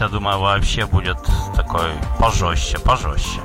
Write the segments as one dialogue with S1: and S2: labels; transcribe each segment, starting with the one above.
S1: я думаю, вообще будет такой пожестче, пожестче.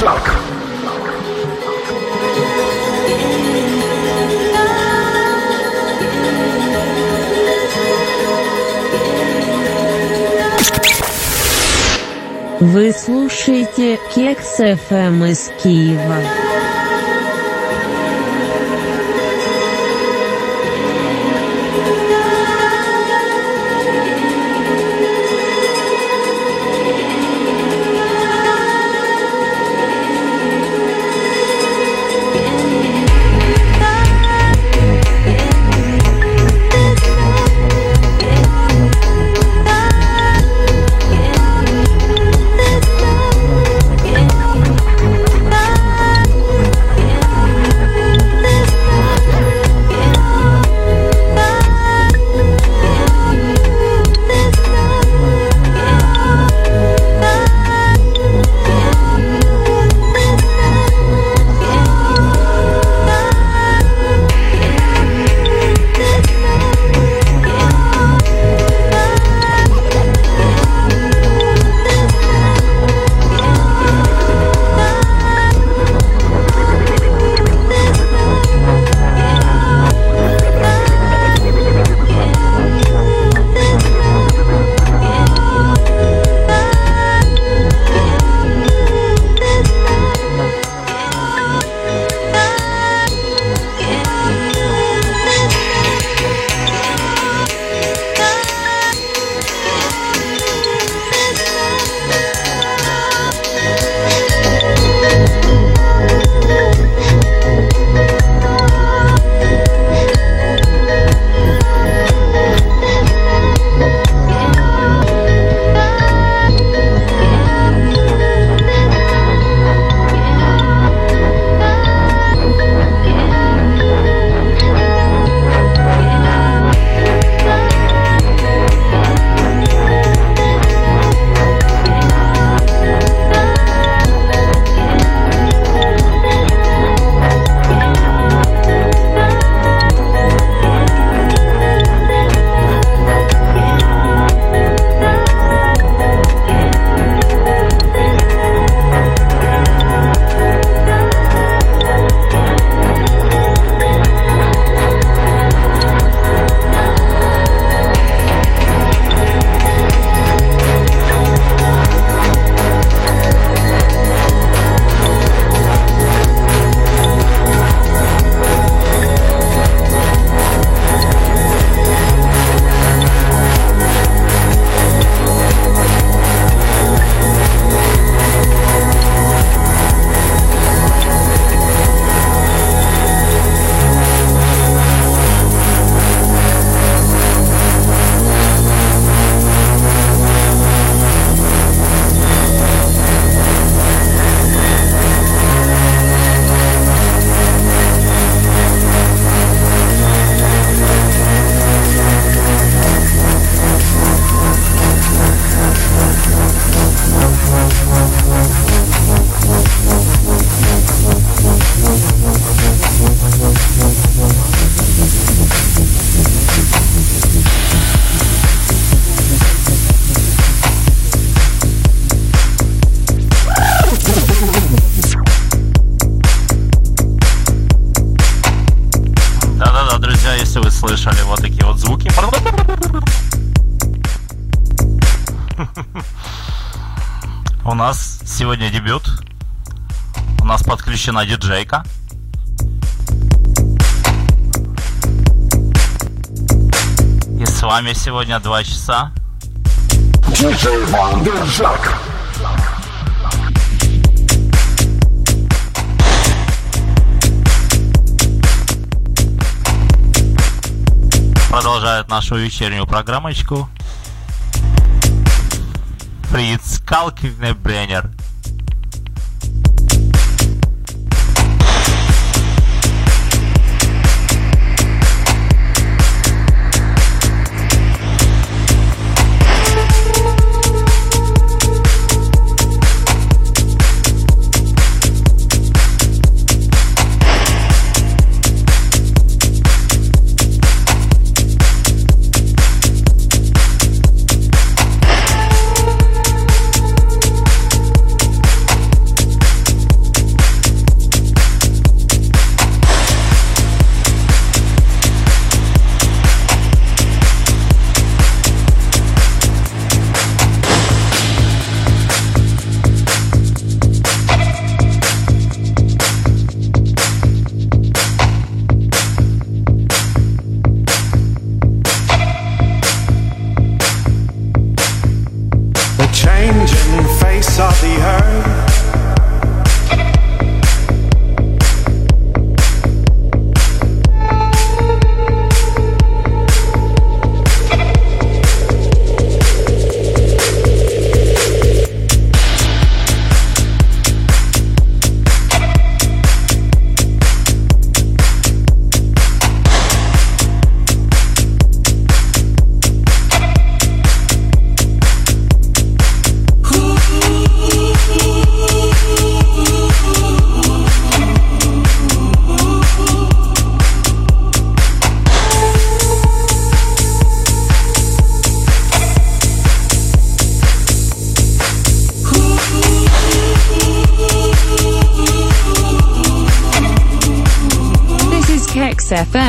S2: Вандержак.
S3: Вы слушаете Кекс ФМ из Киева.
S1: Нас подключена диджейка. И с вами сегодня два часа.
S2: Диджей.
S1: Продолжает нашу вечернюю программочку. Фриц Калкивне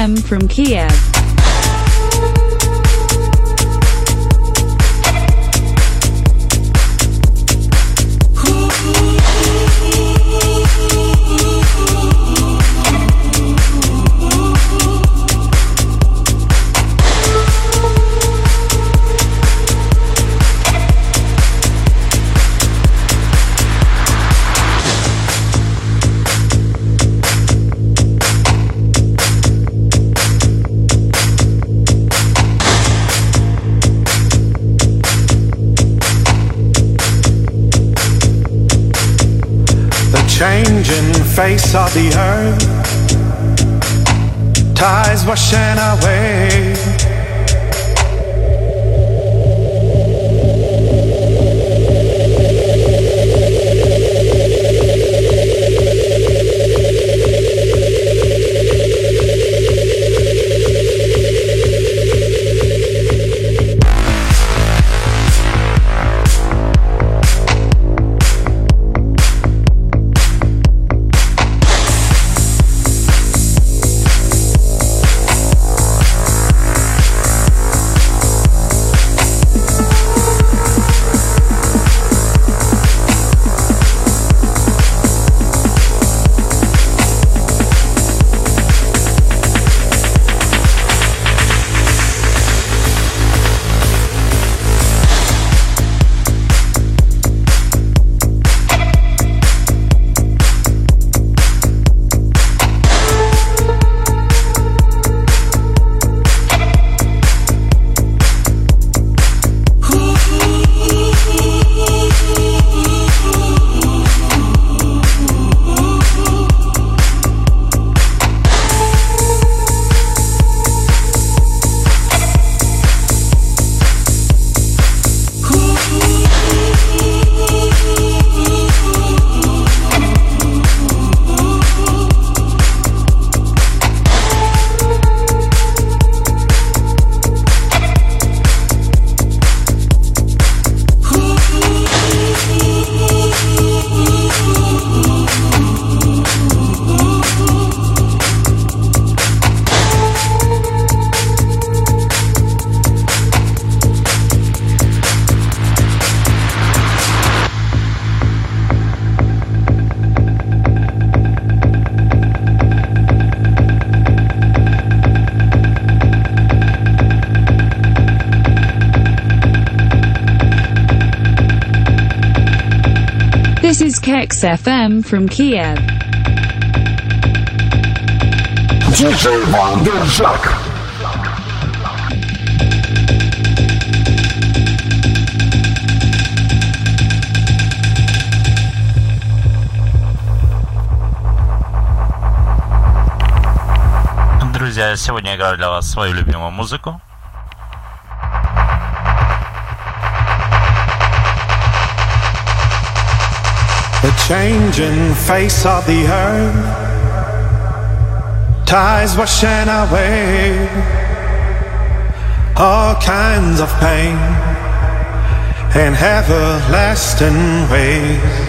S1: Бреннер.
S4: KXFM from Kiev.
S5: Changing face of the earth, tides washing away.
S4: Is Kex FM from Kiev.
S6: DJ Wonderjack.
S1: Друзья, сегодня я играю для вас свою любимую музыку.
S5: The changing face of the earth, tides washing away all kinds of pain and everlasting ways.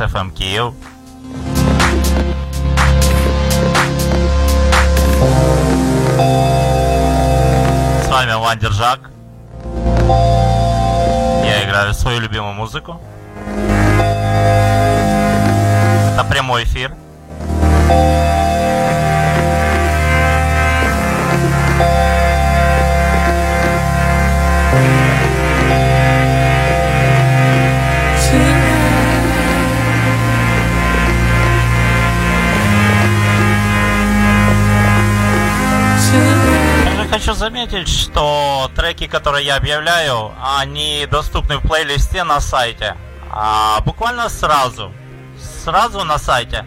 S3: Эфире которые я объявляю, они доступны в плейлисте на сайте. А, буквально сразу. Сразу на сайте.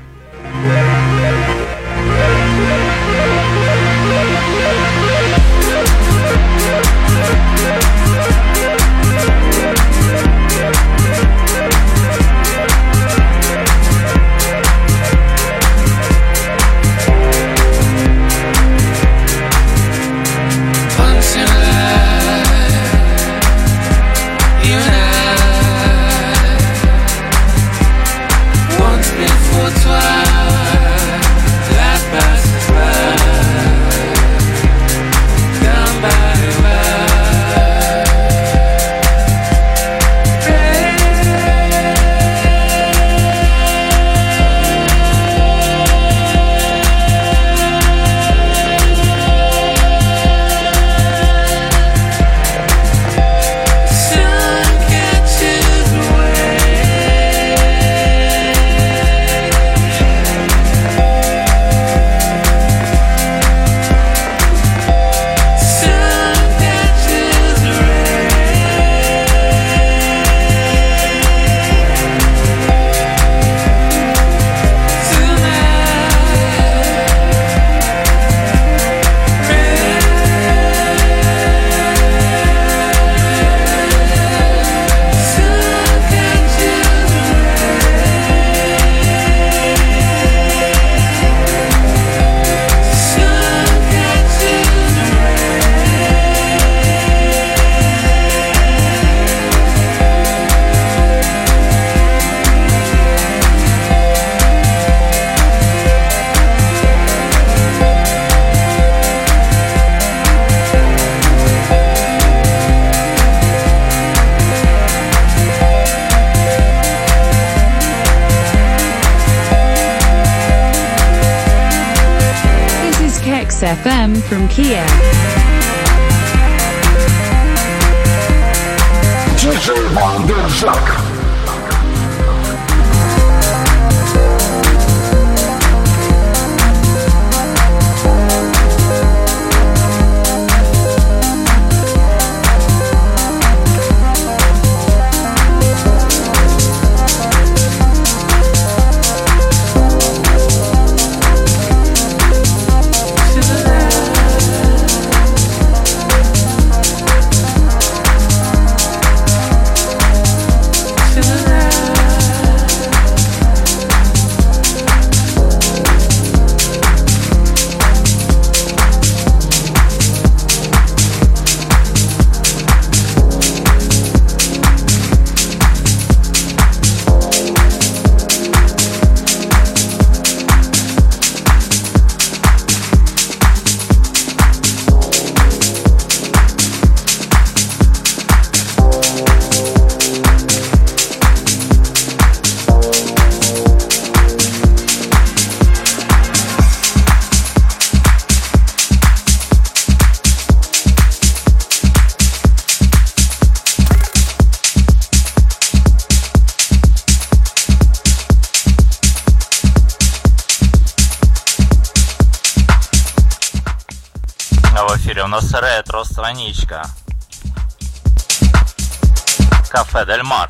S3: Кафе Дель Мар.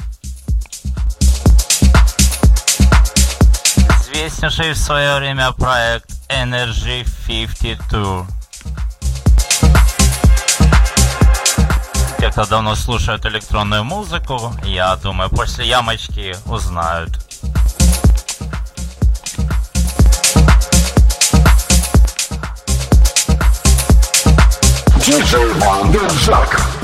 S3: Известнейший в свое время проект Energy 52. Те, кто давно слушают электронную музыку, я думаю, после ямочки узнают.
S7: DJ Wonderjack.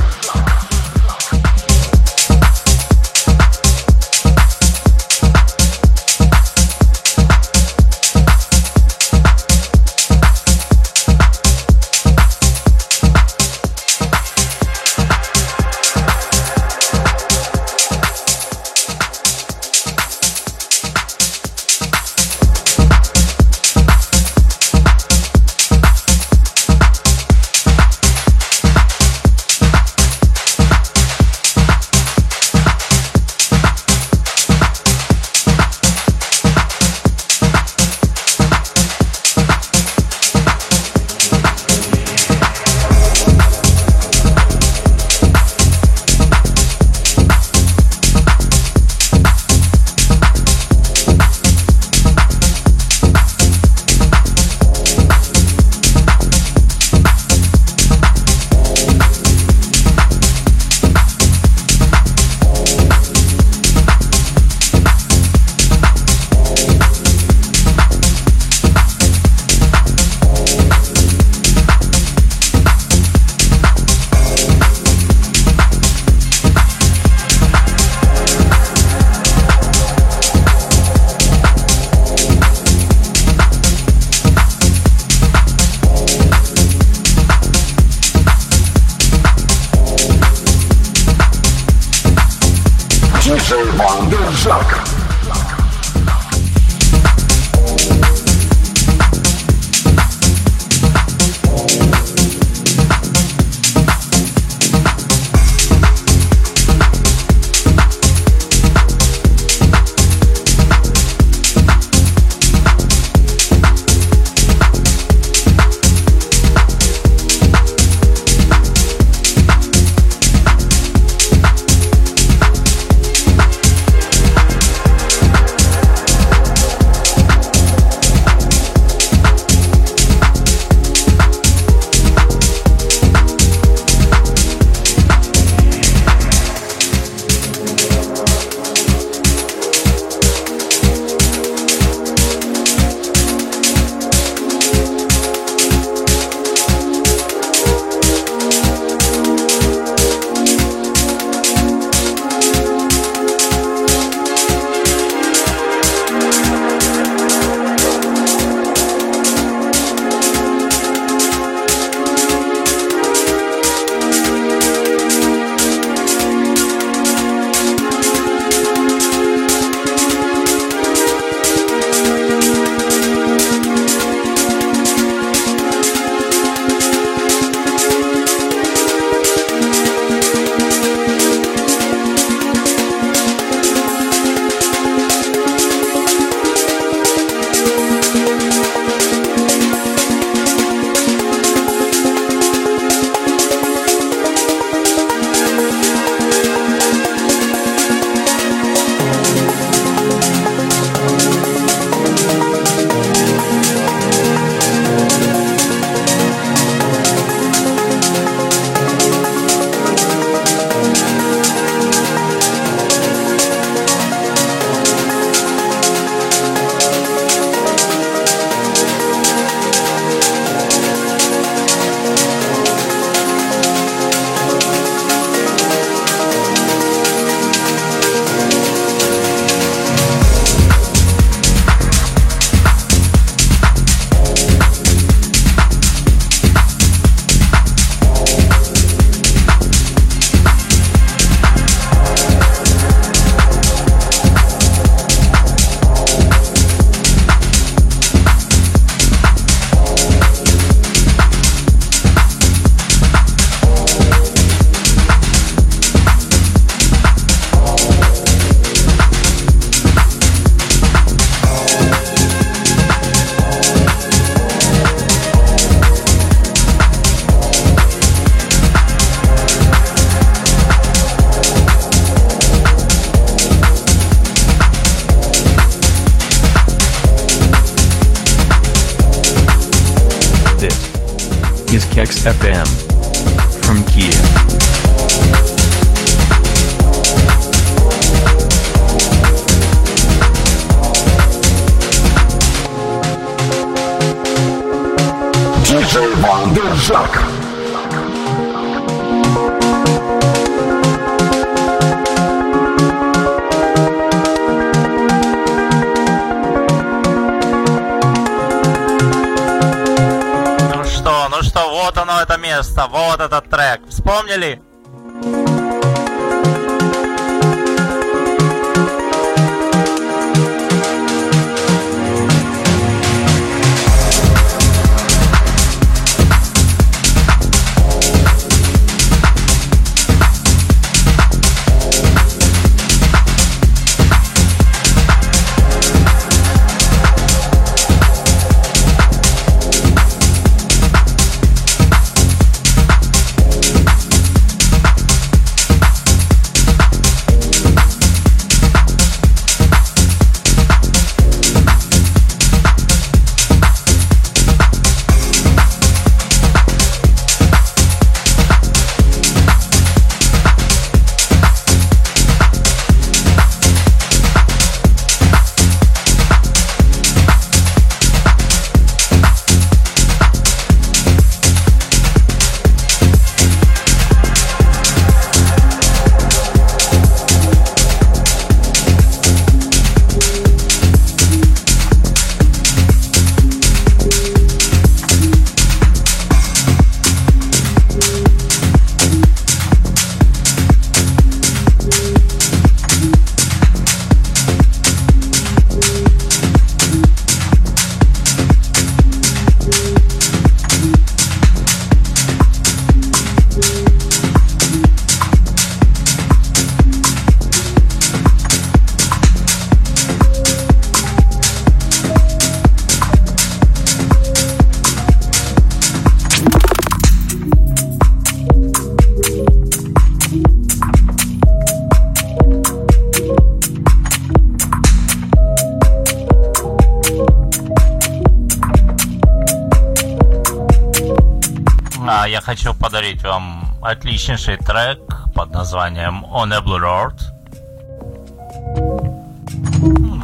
S1: Подарить вам отличнейший трек под названием On a Blue Road.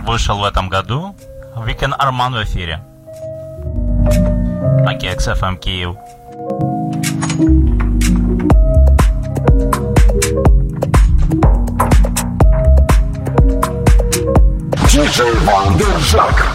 S1: Вышел в этом году. Weekend Арман в эфире. На KXFM Киев.
S6: Диджей Вандержак.
S1: Друзья,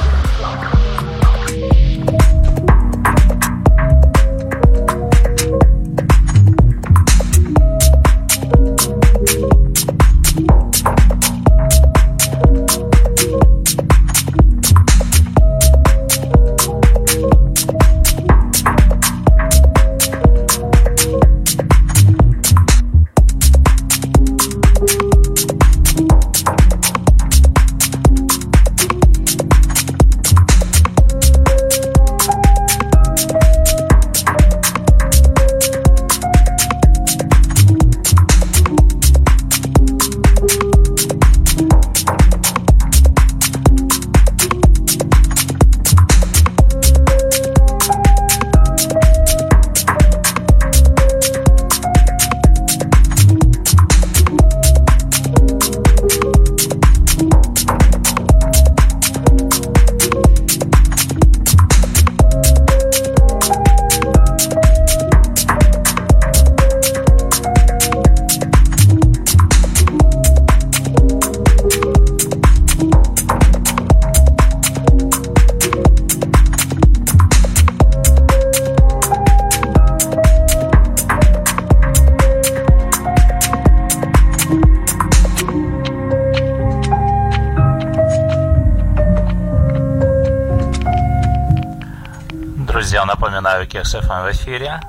S1: эфире.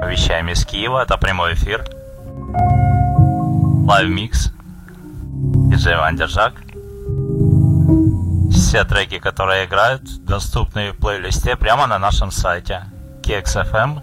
S1: Вещаем из Киева, это прямой эфир. Live Mix. Диджей Вандержак. Все треки, которые играют, доступны в плейлисте прямо на нашем сайте KXFM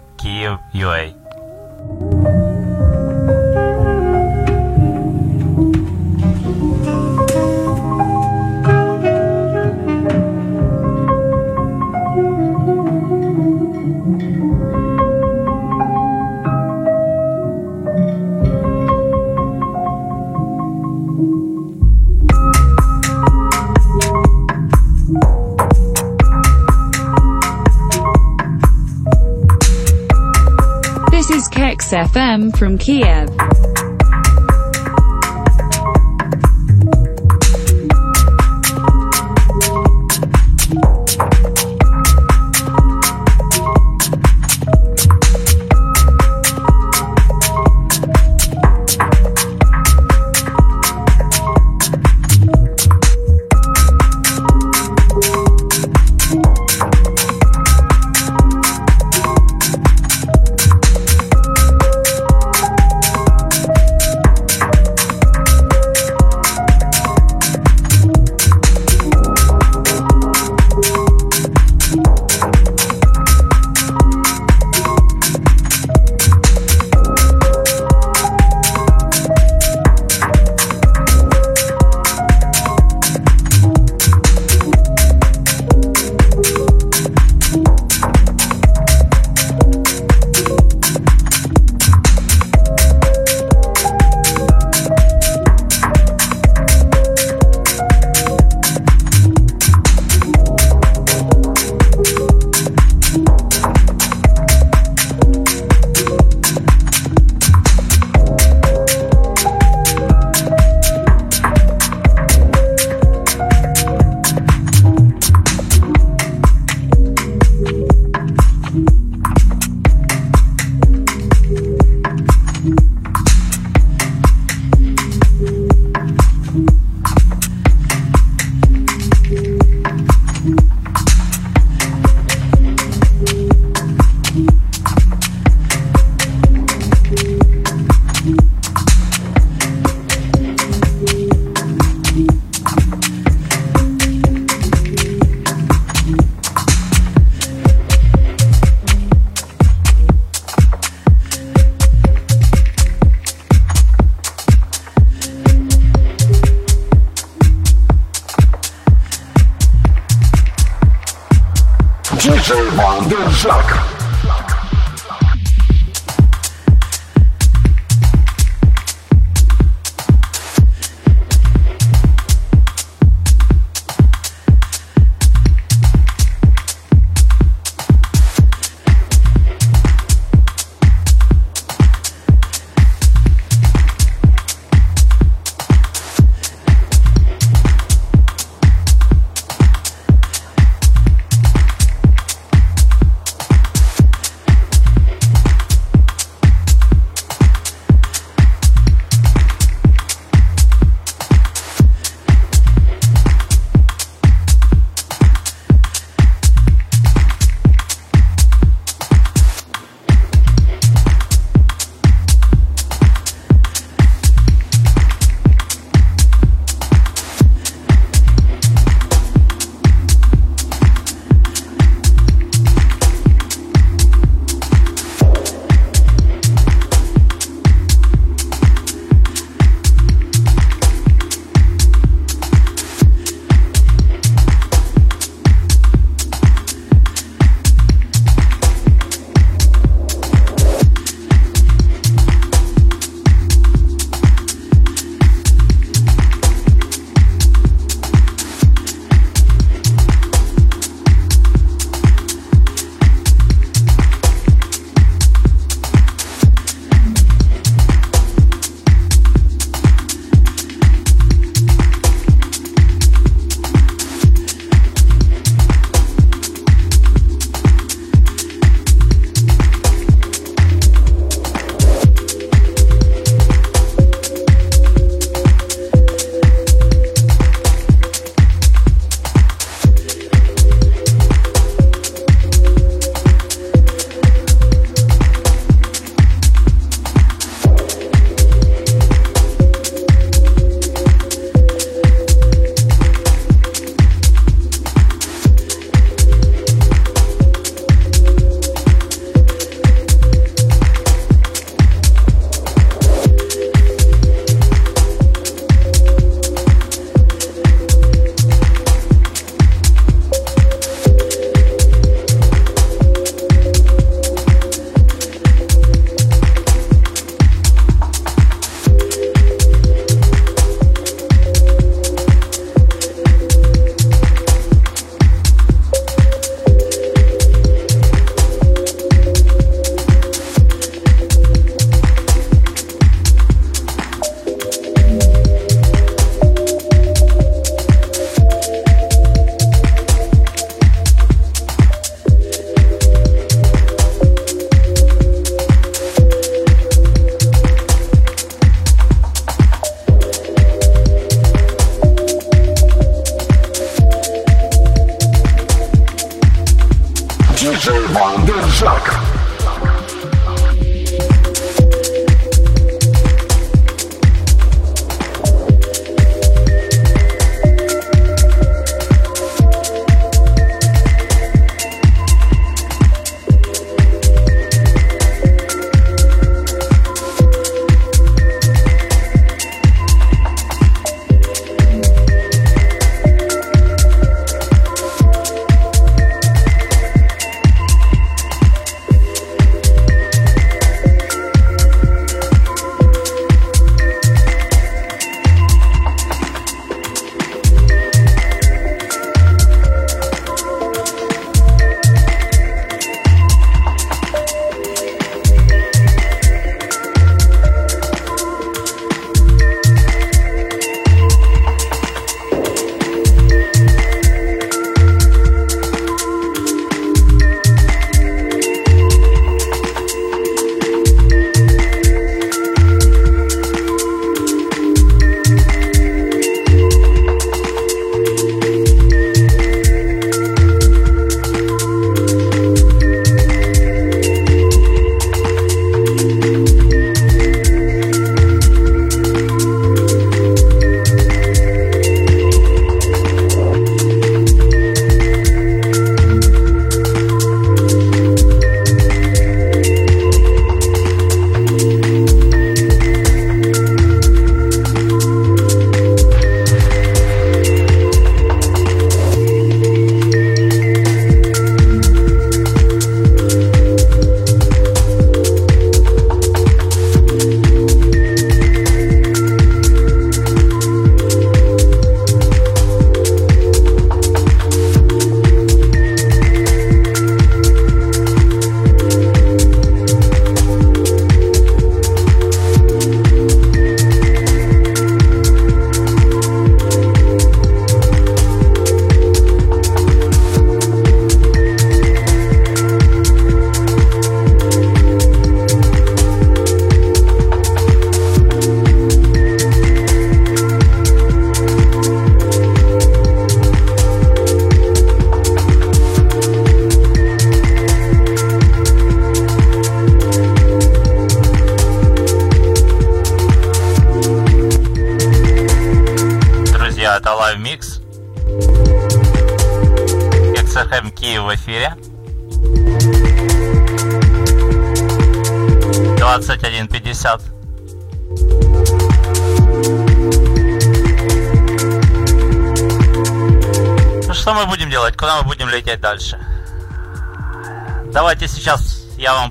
S1: Kiev.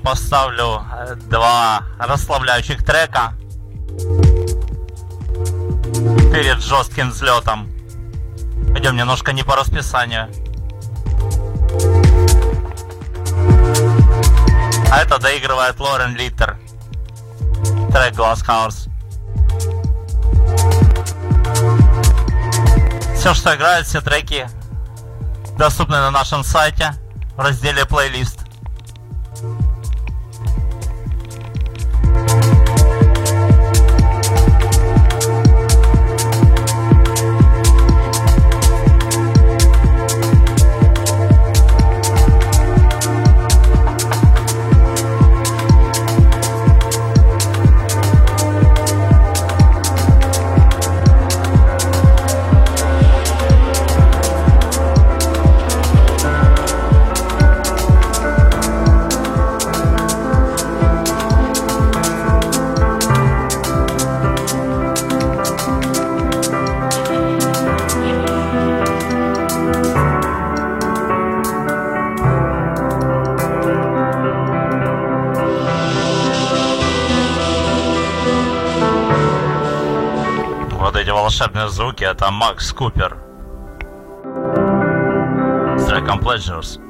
S1: Поставлю э, два расслабляющих трека перед жестким взлетом. Пойдем немножко не по расписанию. А это доигрывает Лорен Литтер. Трек Glass House. Все, что играет, все треки доступны на нашем сайте в разделе плейлист. Это Макс Купер. С треком Pleasures.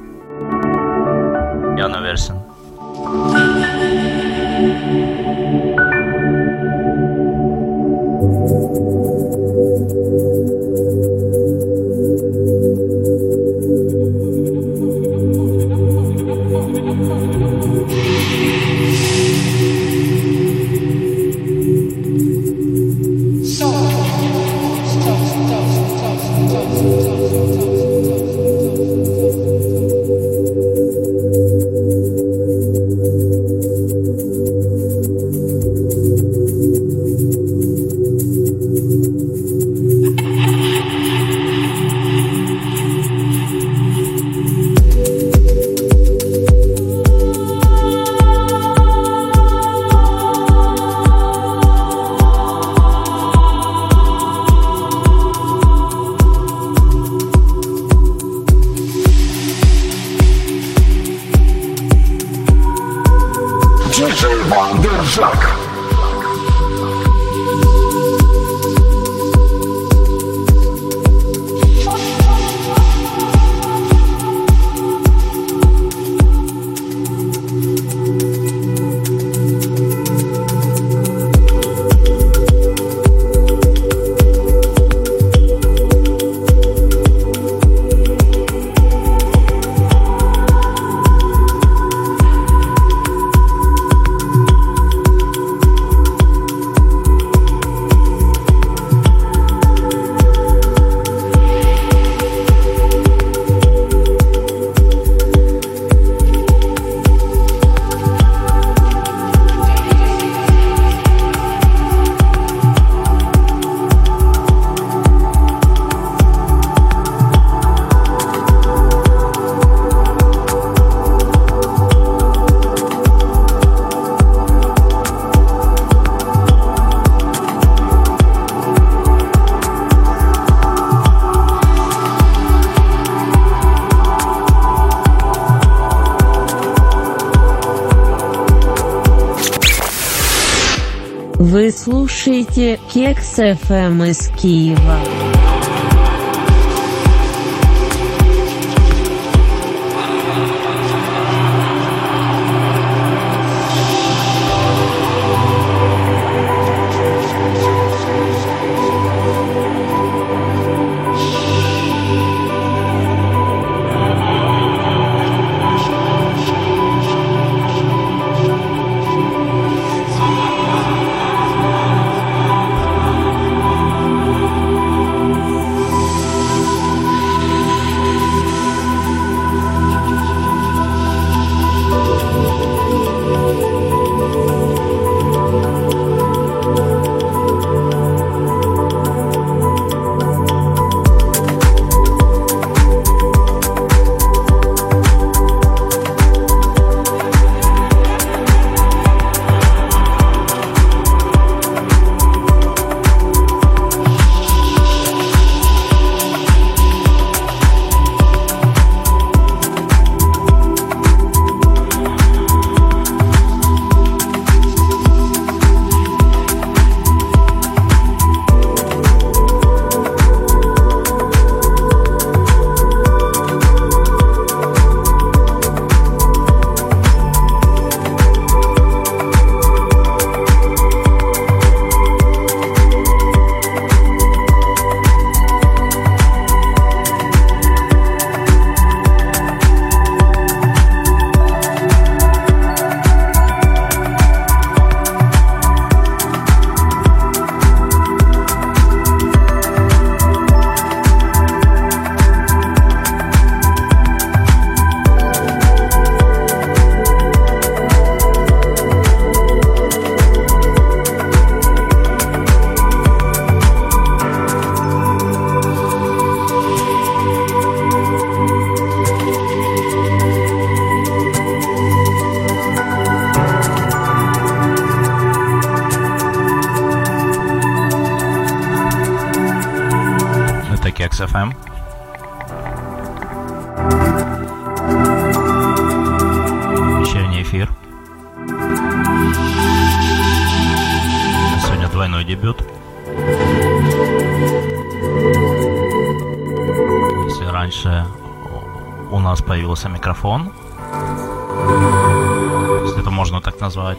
S4: ФМ из Киева.
S1: Появился микрофон, если это можно так назвать,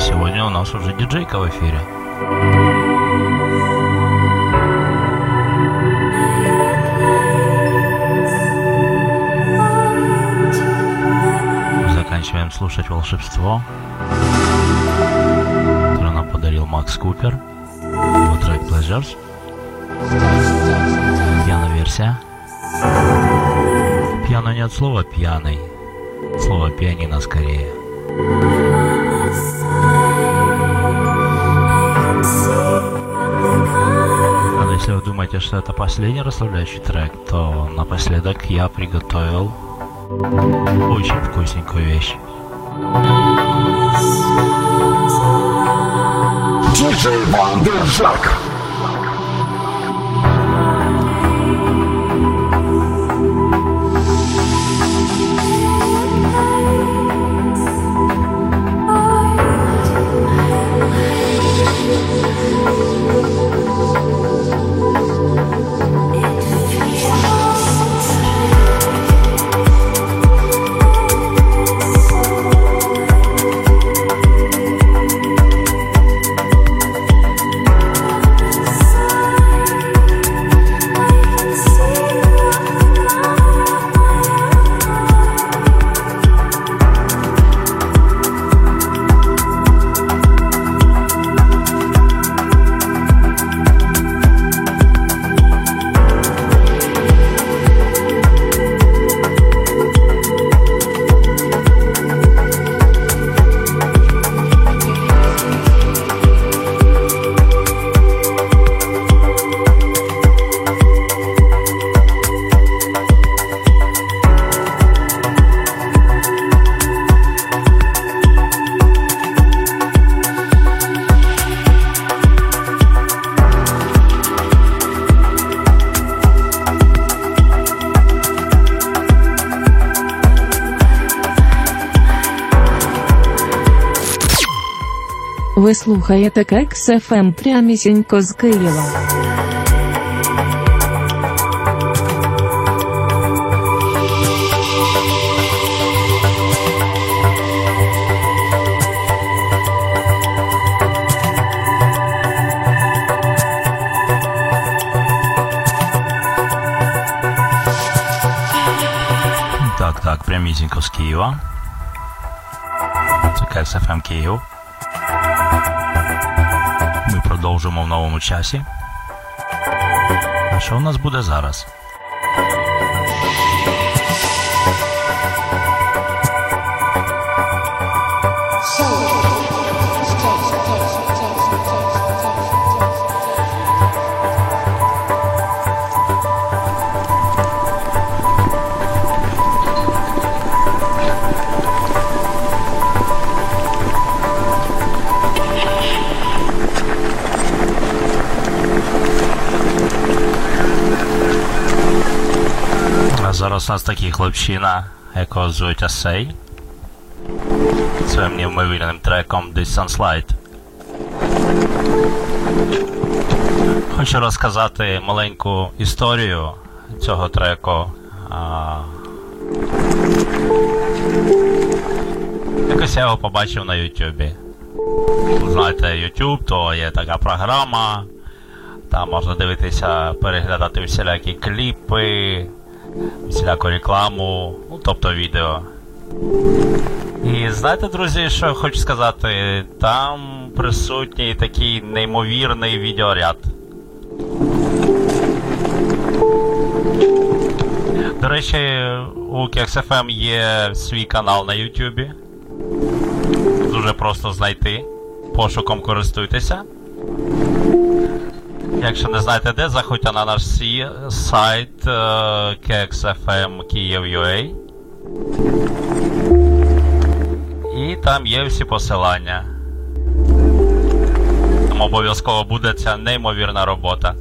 S1: сегодня у нас уже диджейка в эфире. Заканчиваем слушать волшебство, которое нам подарил Макс Купер. Его трек Pleasures. Пьяная версия. Пьяно не от слова пьяный. Слово пианино скорее. Но если вы думаете, что это последний расслабляющий трек, то напоследок я приготовил очень вкусненькую вещь.
S6: Диджей Вандержак.
S4: слухаєте Кекс ФМ прямісінько з Києва.
S1: Так, так, прямісінько з Києва. Це Кекс FM Київ. Ми продовжимо в новому часі. А що у нас буде зараз? Такий хлопчина, якого звуть Асей. Своїм неймовірним треком Distance Light. Хочу розказати маленьку історію цього треку. Якось я його побачив на Ютубі. Знаєте, YouTube, то є така програма. Там можна дивитися, переглядати всілякі кліпи, всіляку рекламу, ну тобто відео. І знаєте, друзі, що я хочу сказати? Там присутній такий неймовірний відеоряд. До речі, у KXFM є свій канал на Ютубі. Дуже просто знайти. Пошуком користуйтеся. Якщо не знаєте де, заходьте на наш сайт е, І там є всі посилання. Там обов'язково буде ця неймовірна робота.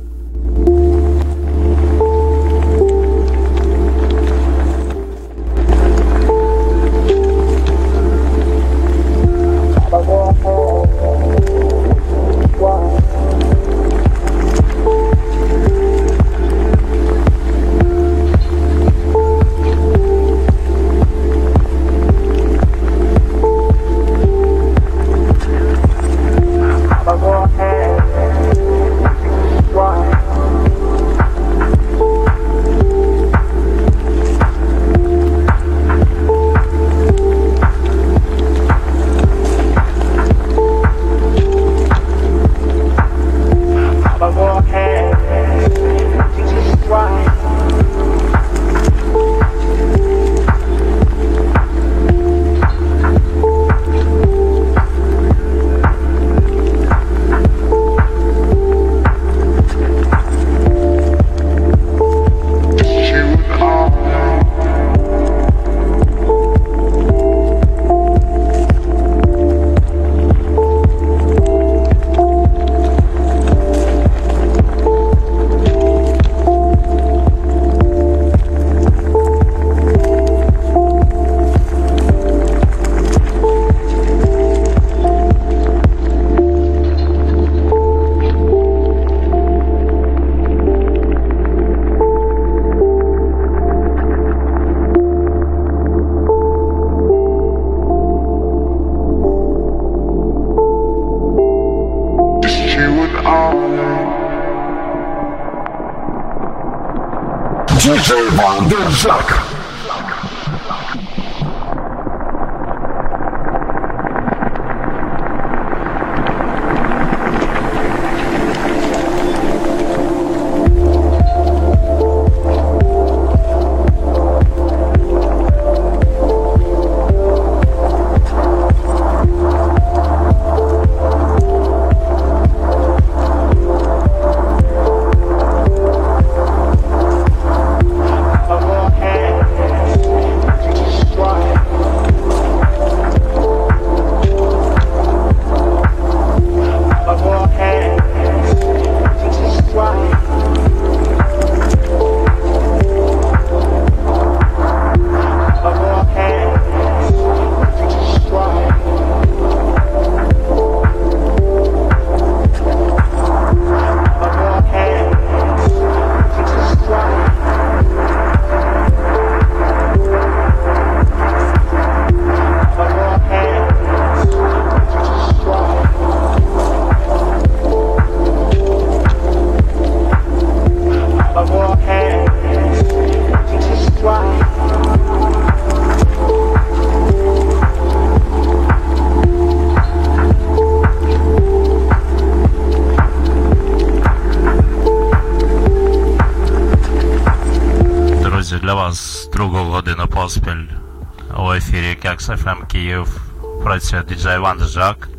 S1: FM Київ працює діджей Ван Жак.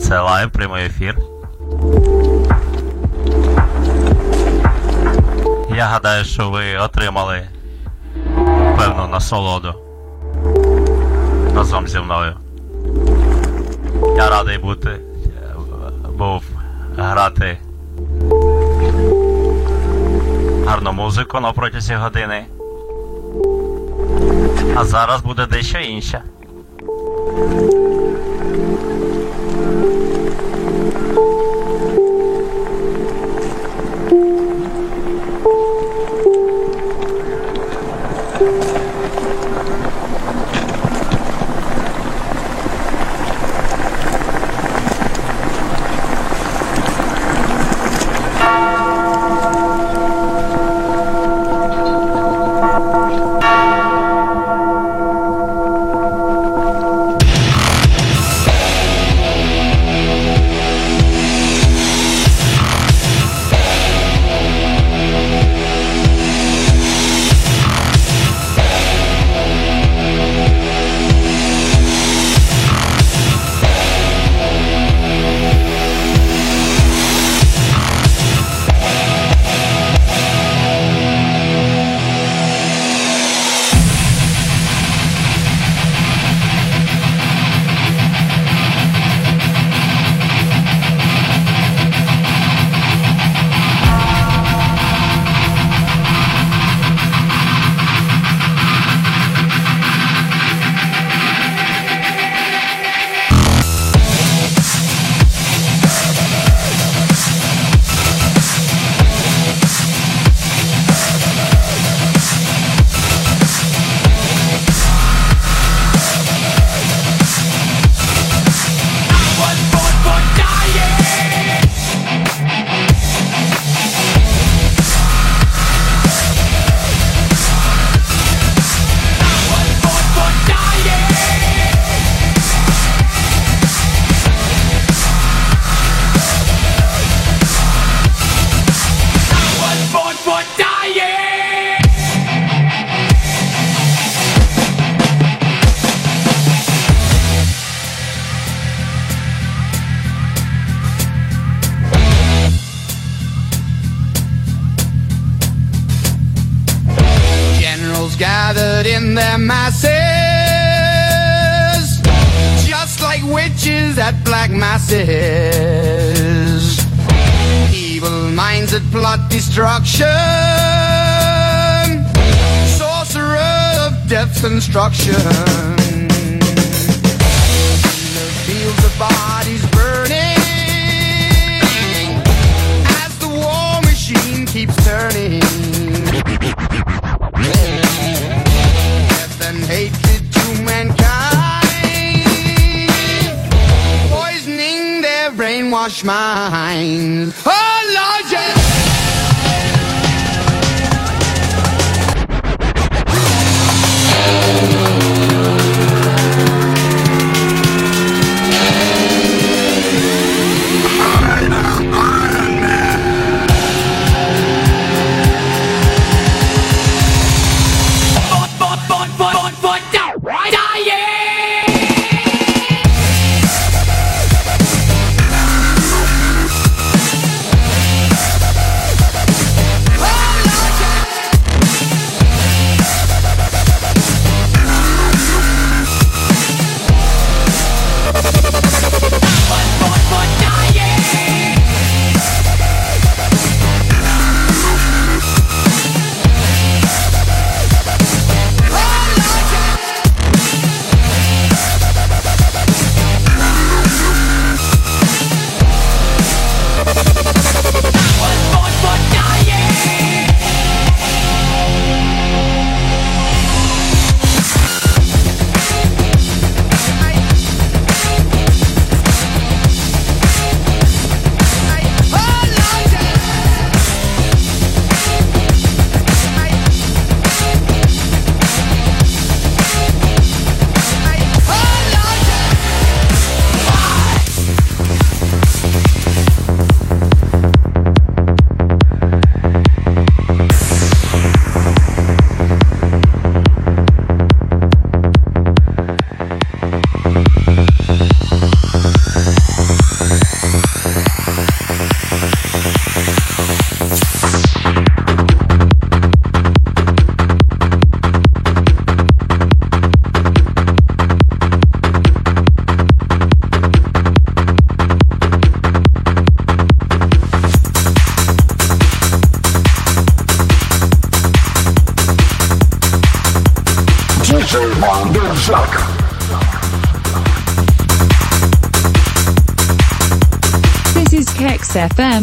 S1: Це live, прямий ефір. Я гадаю, що ви отримали певну насолоду разом зі мною. Я радий бути, був грати гарну музику на протязі години. А зараз буде дещо інше.
S8: destruction.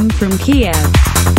S4: From Kiev.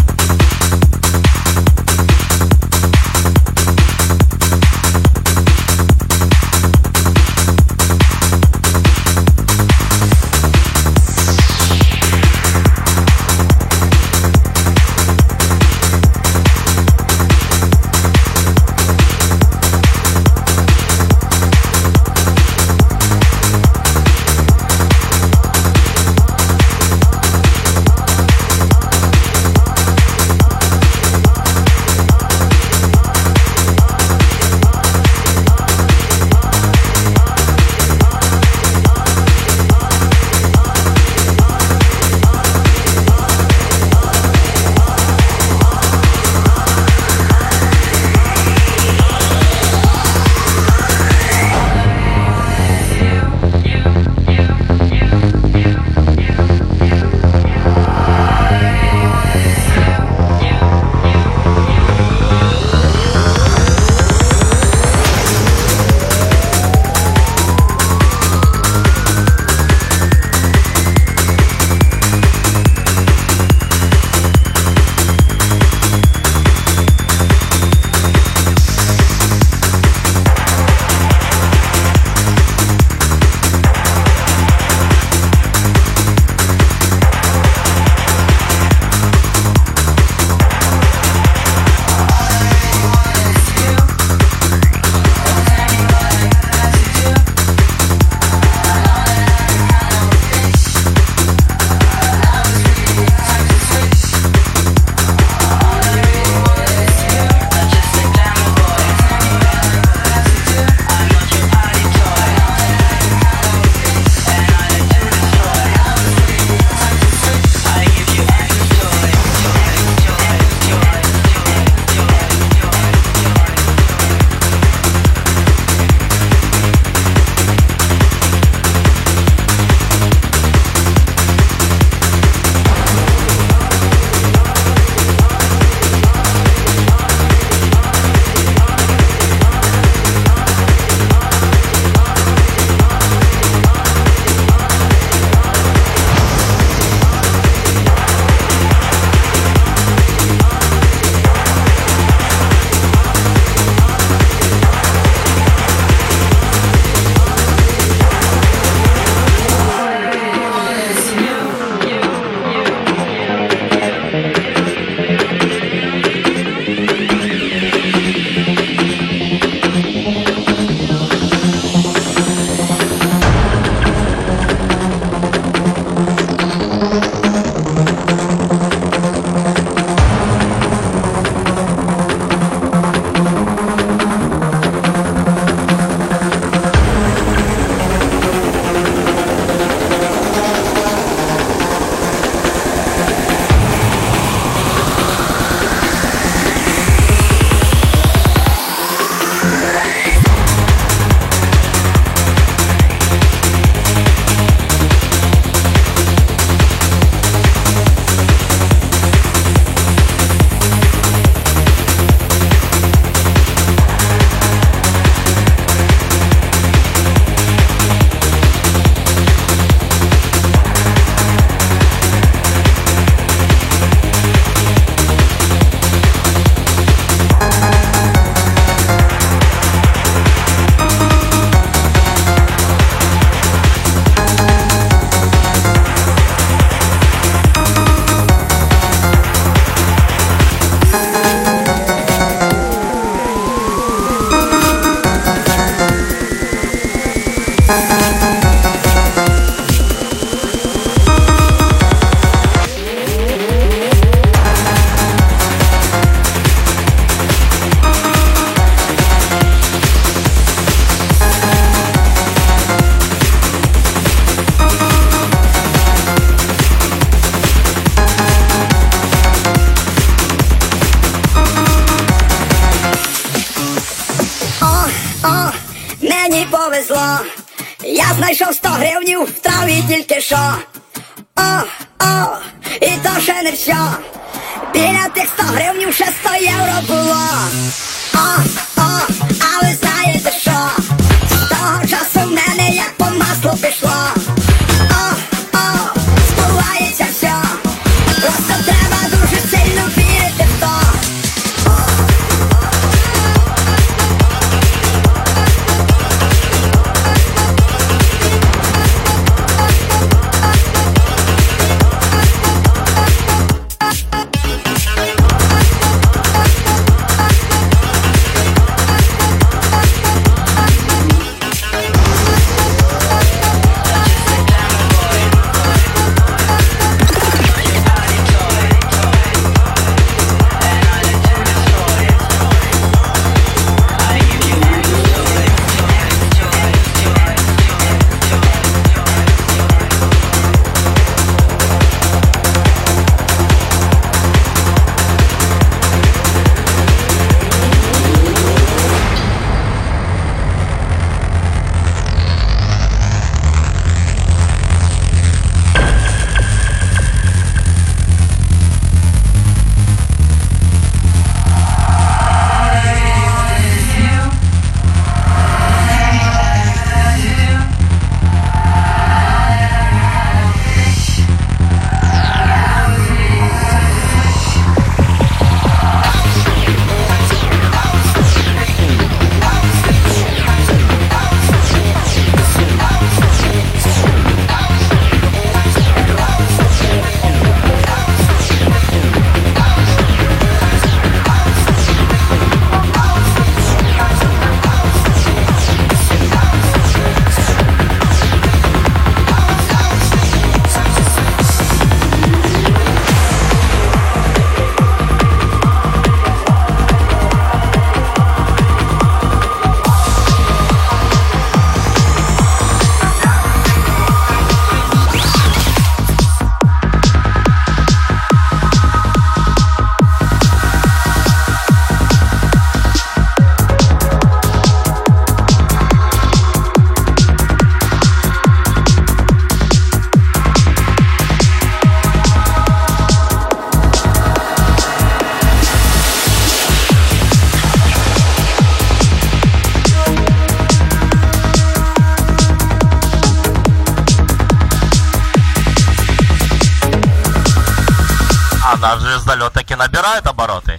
S1: Набирает обороты.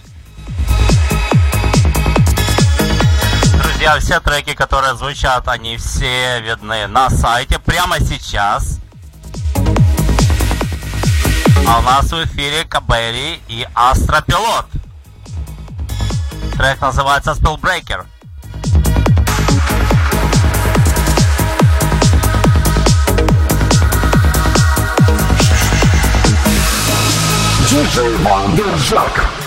S1: Друзья, все треки, которые звучат, они все видны на сайте прямо сейчас. А у нас в эфире Кабери и Астропилот. Трек называется Spellbreaker.
S6: DJ
S1: Van der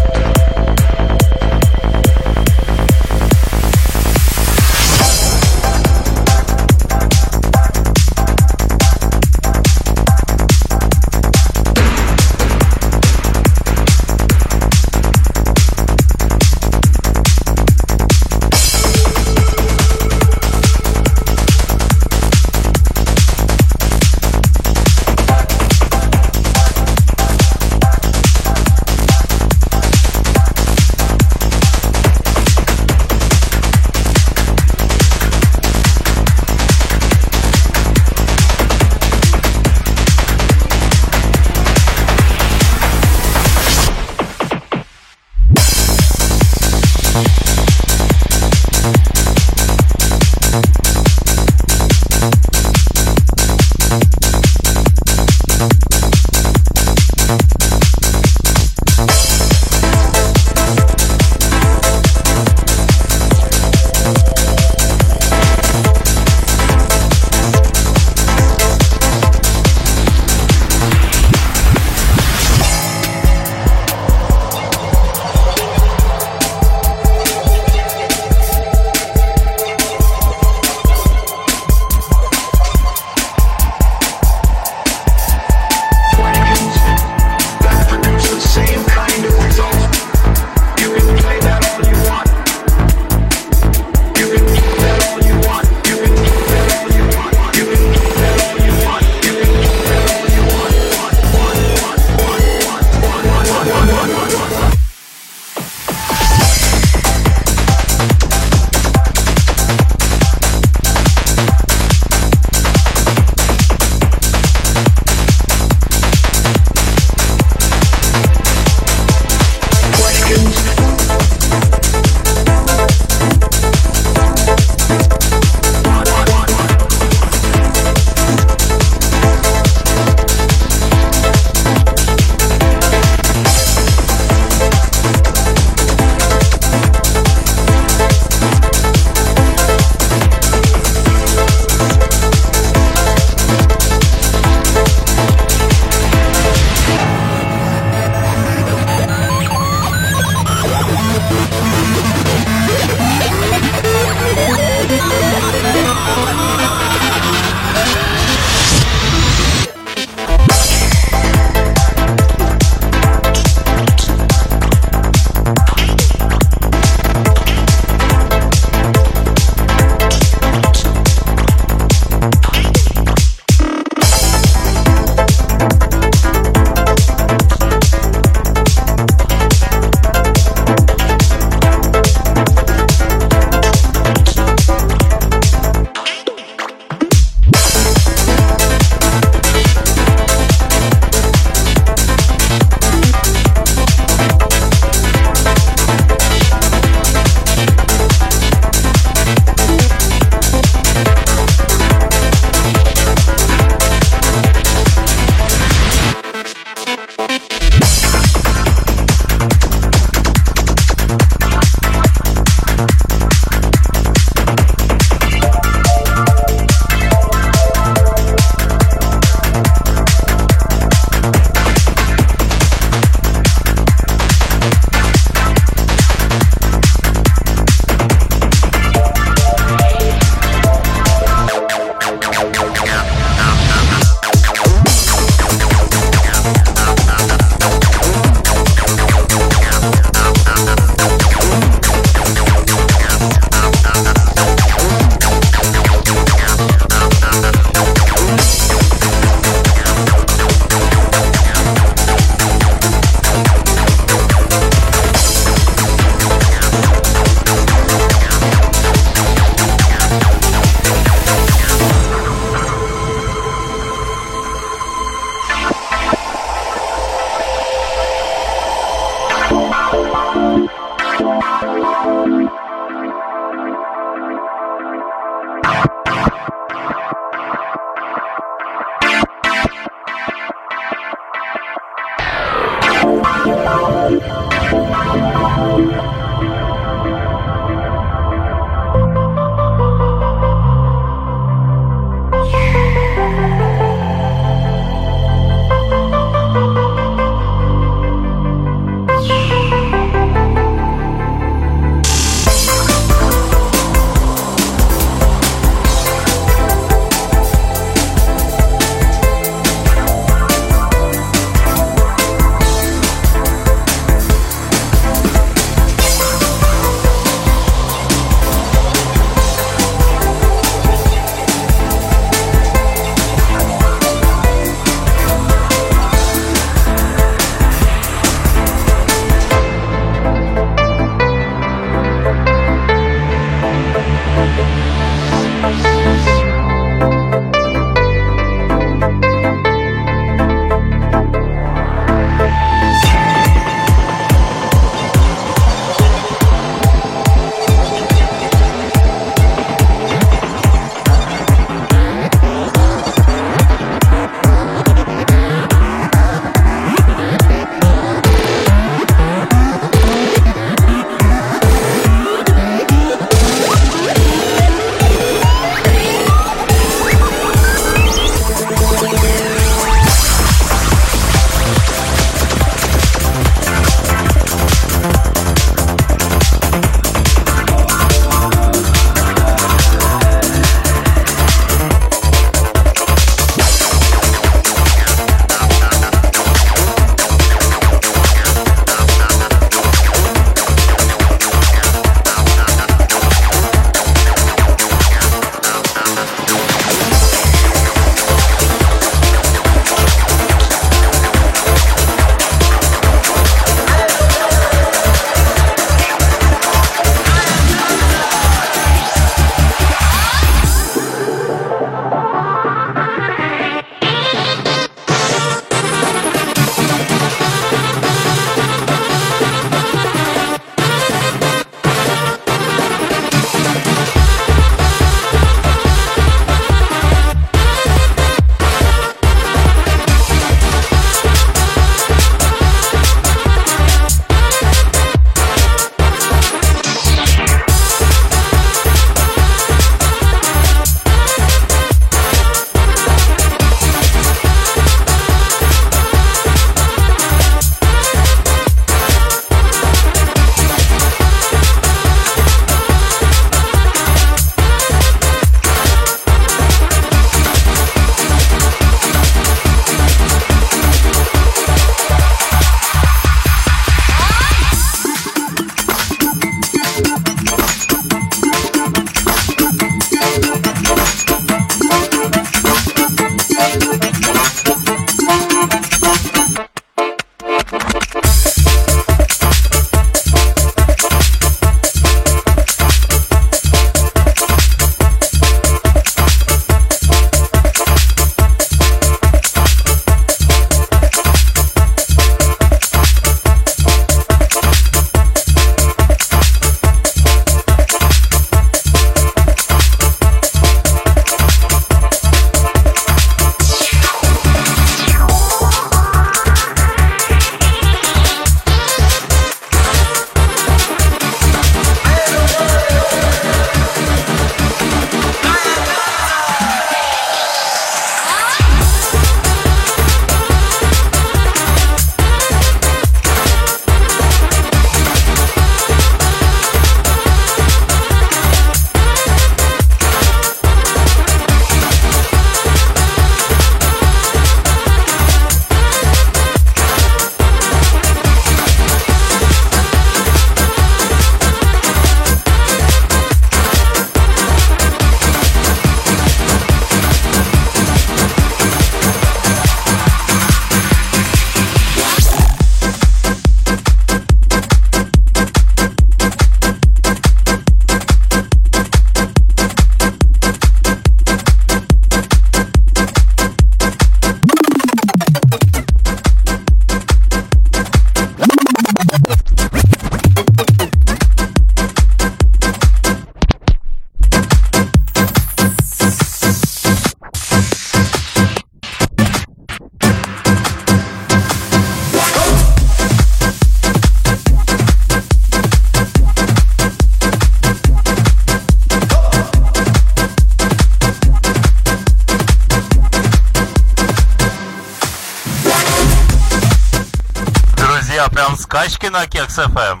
S1: на Кекс ФМ.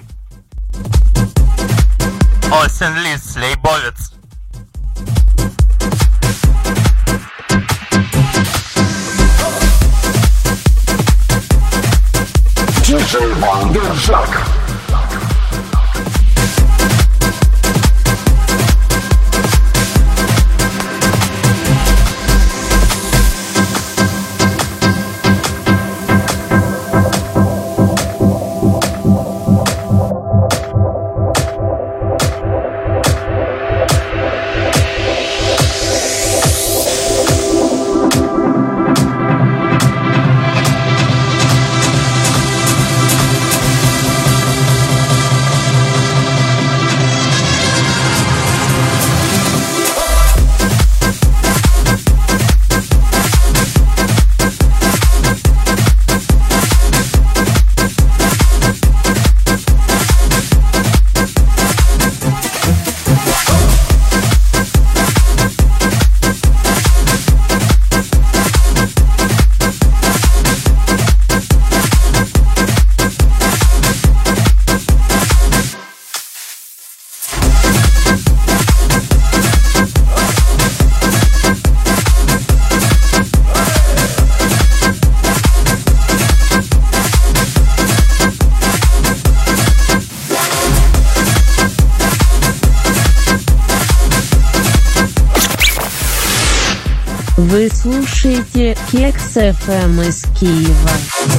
S1: Остин Лис,
S3: ФМ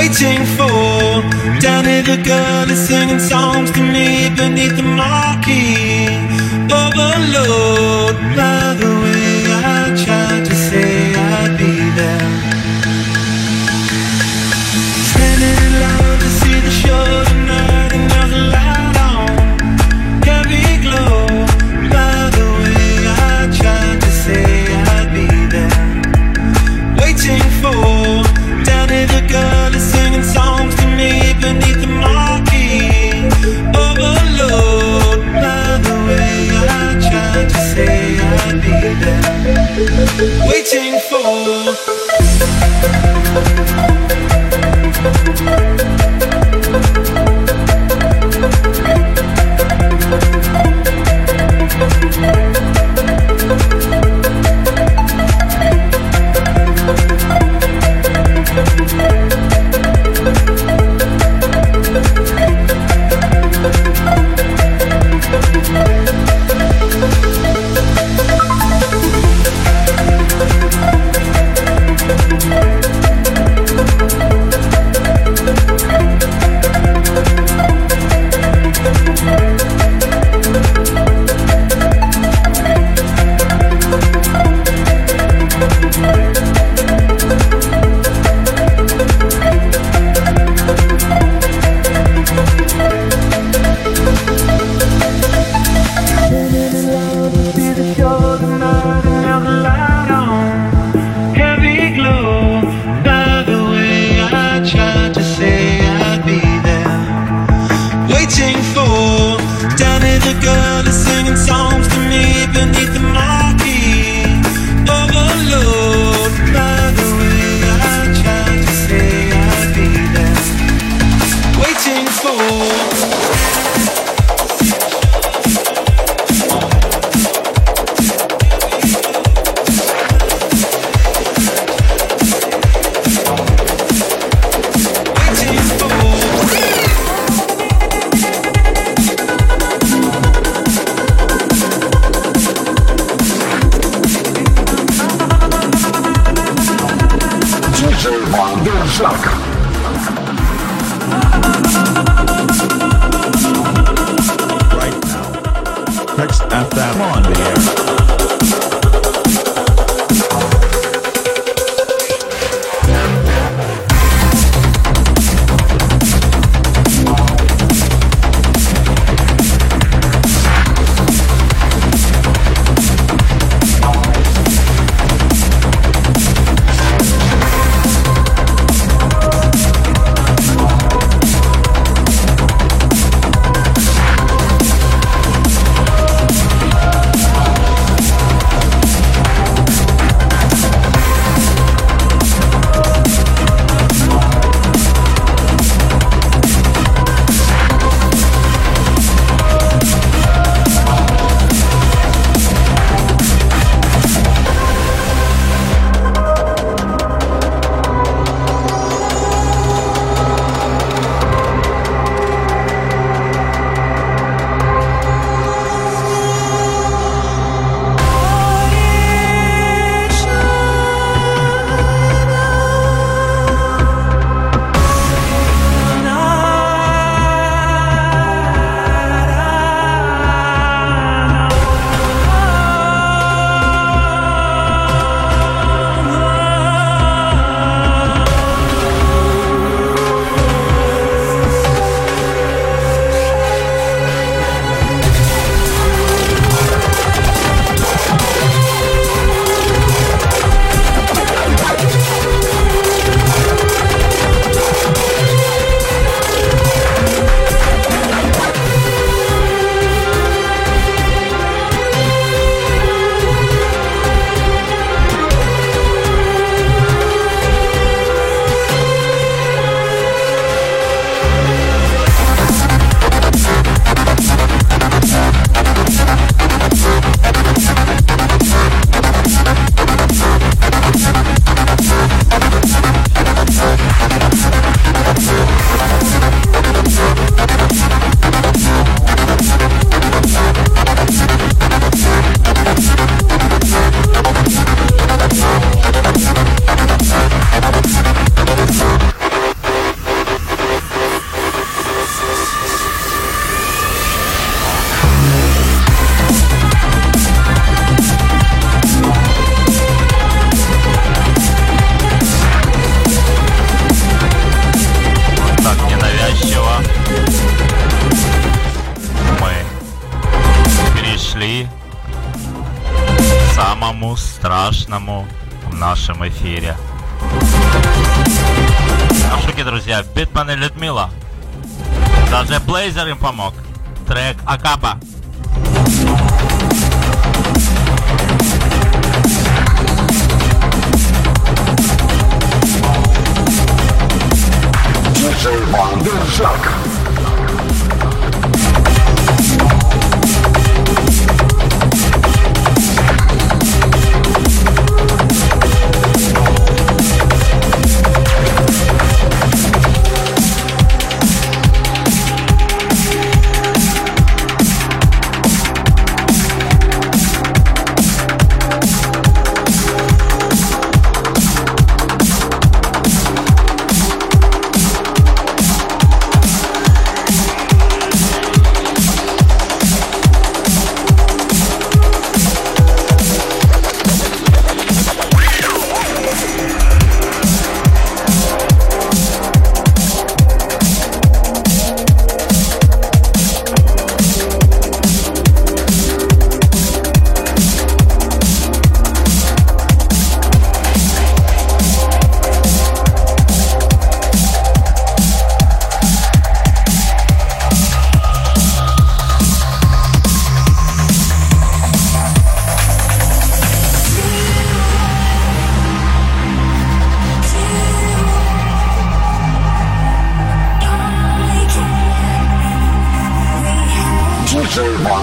S9: waiting for. Down here, the girl is singing songs to me beneath the marquee. Overload by the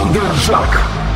S6: DJ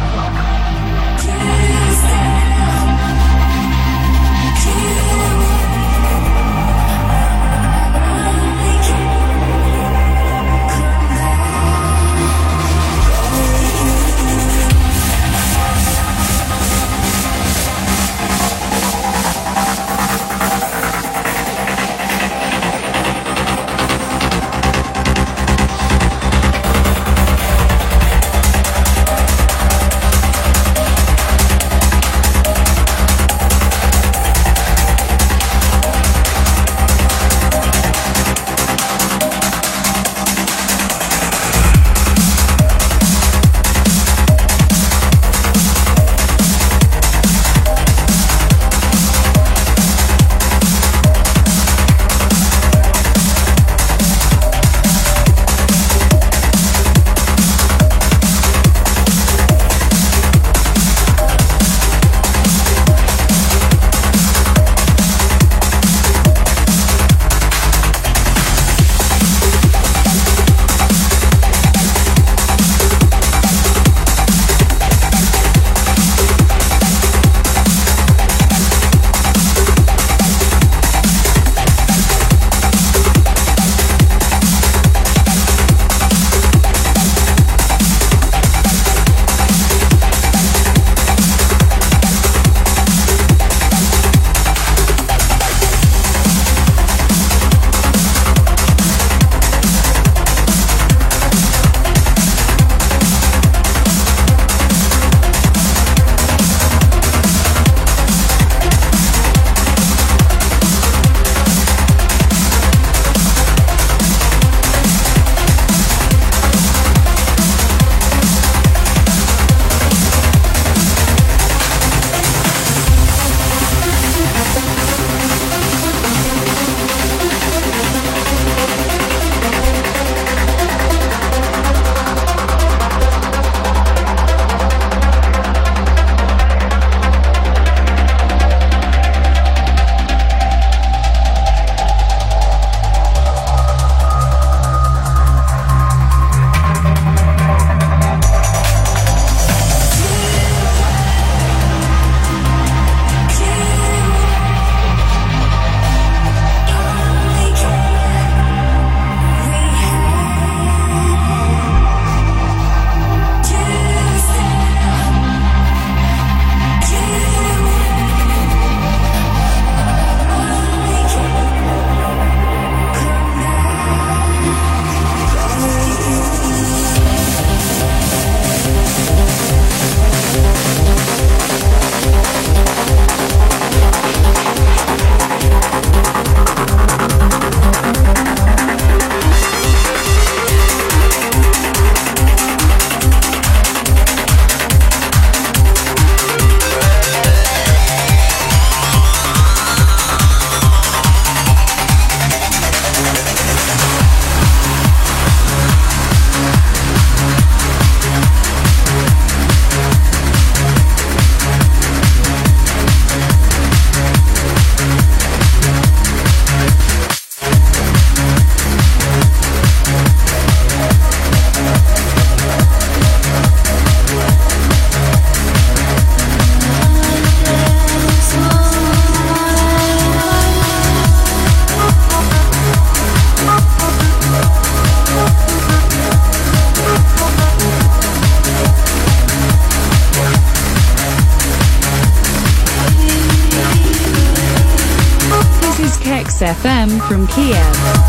S4: from Kiev.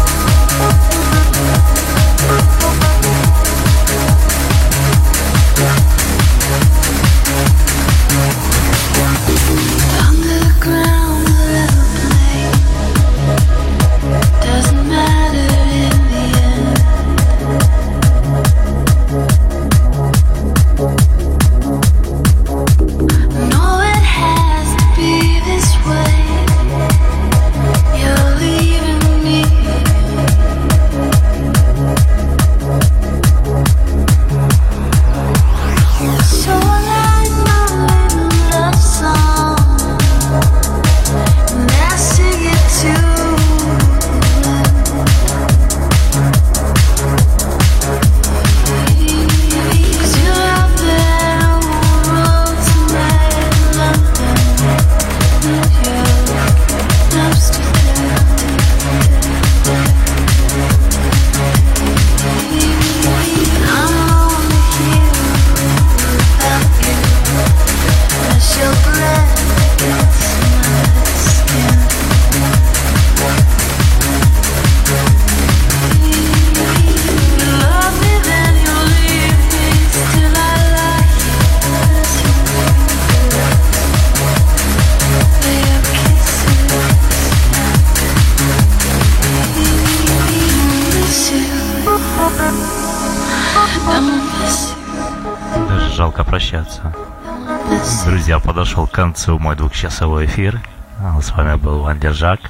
S1: концу мой двухчасовой эфир. А, с вами был Ван Держак.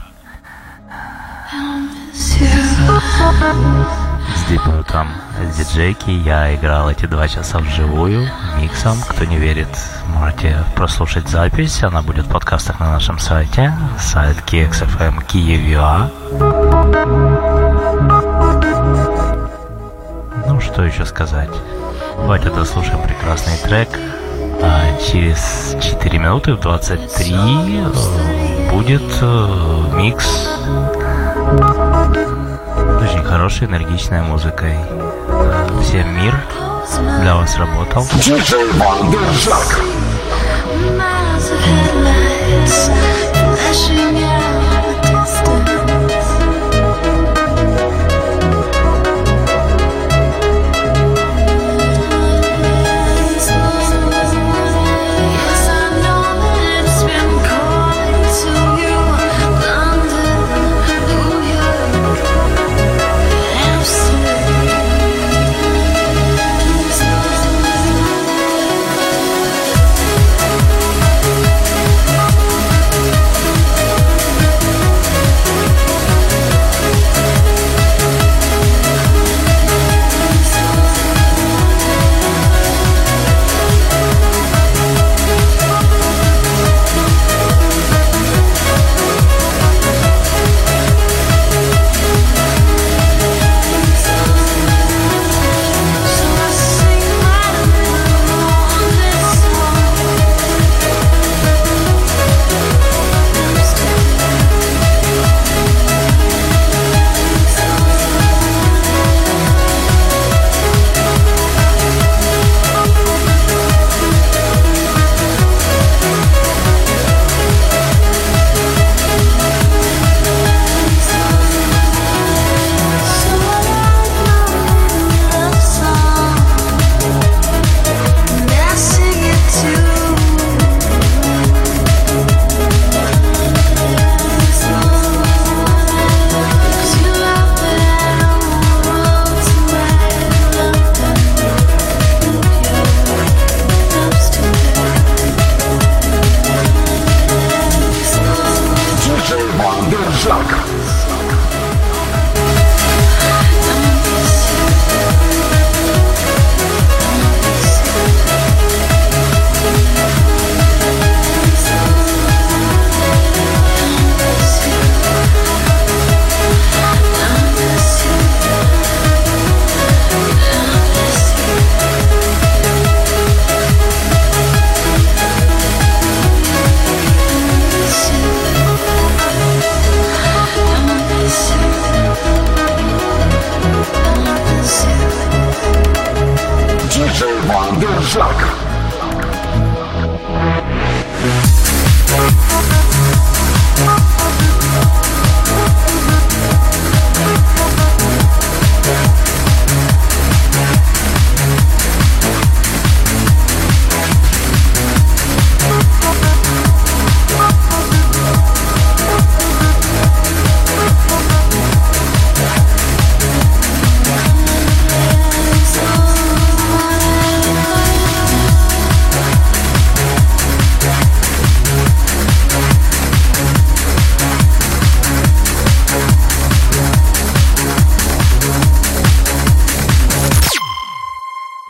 S1: С дебютом диджейки я играл эти два часа вживую, миксом. Кто не верит, можете прослушать запись. Она будет в подкастах на нашем сайте. Сайт KXFM Kiev.ua Ну, что еще сказать? Давайте дослушаем прекрасный трек – через 4 минуты в 23 э, будет э, микс очень хорошей энергичной музыкой. Всем мир для вас работал.
S6: Диджей Ван Держак.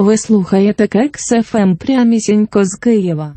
S10: Ви слухаєте Кекс ФМ прямісінько з Києва.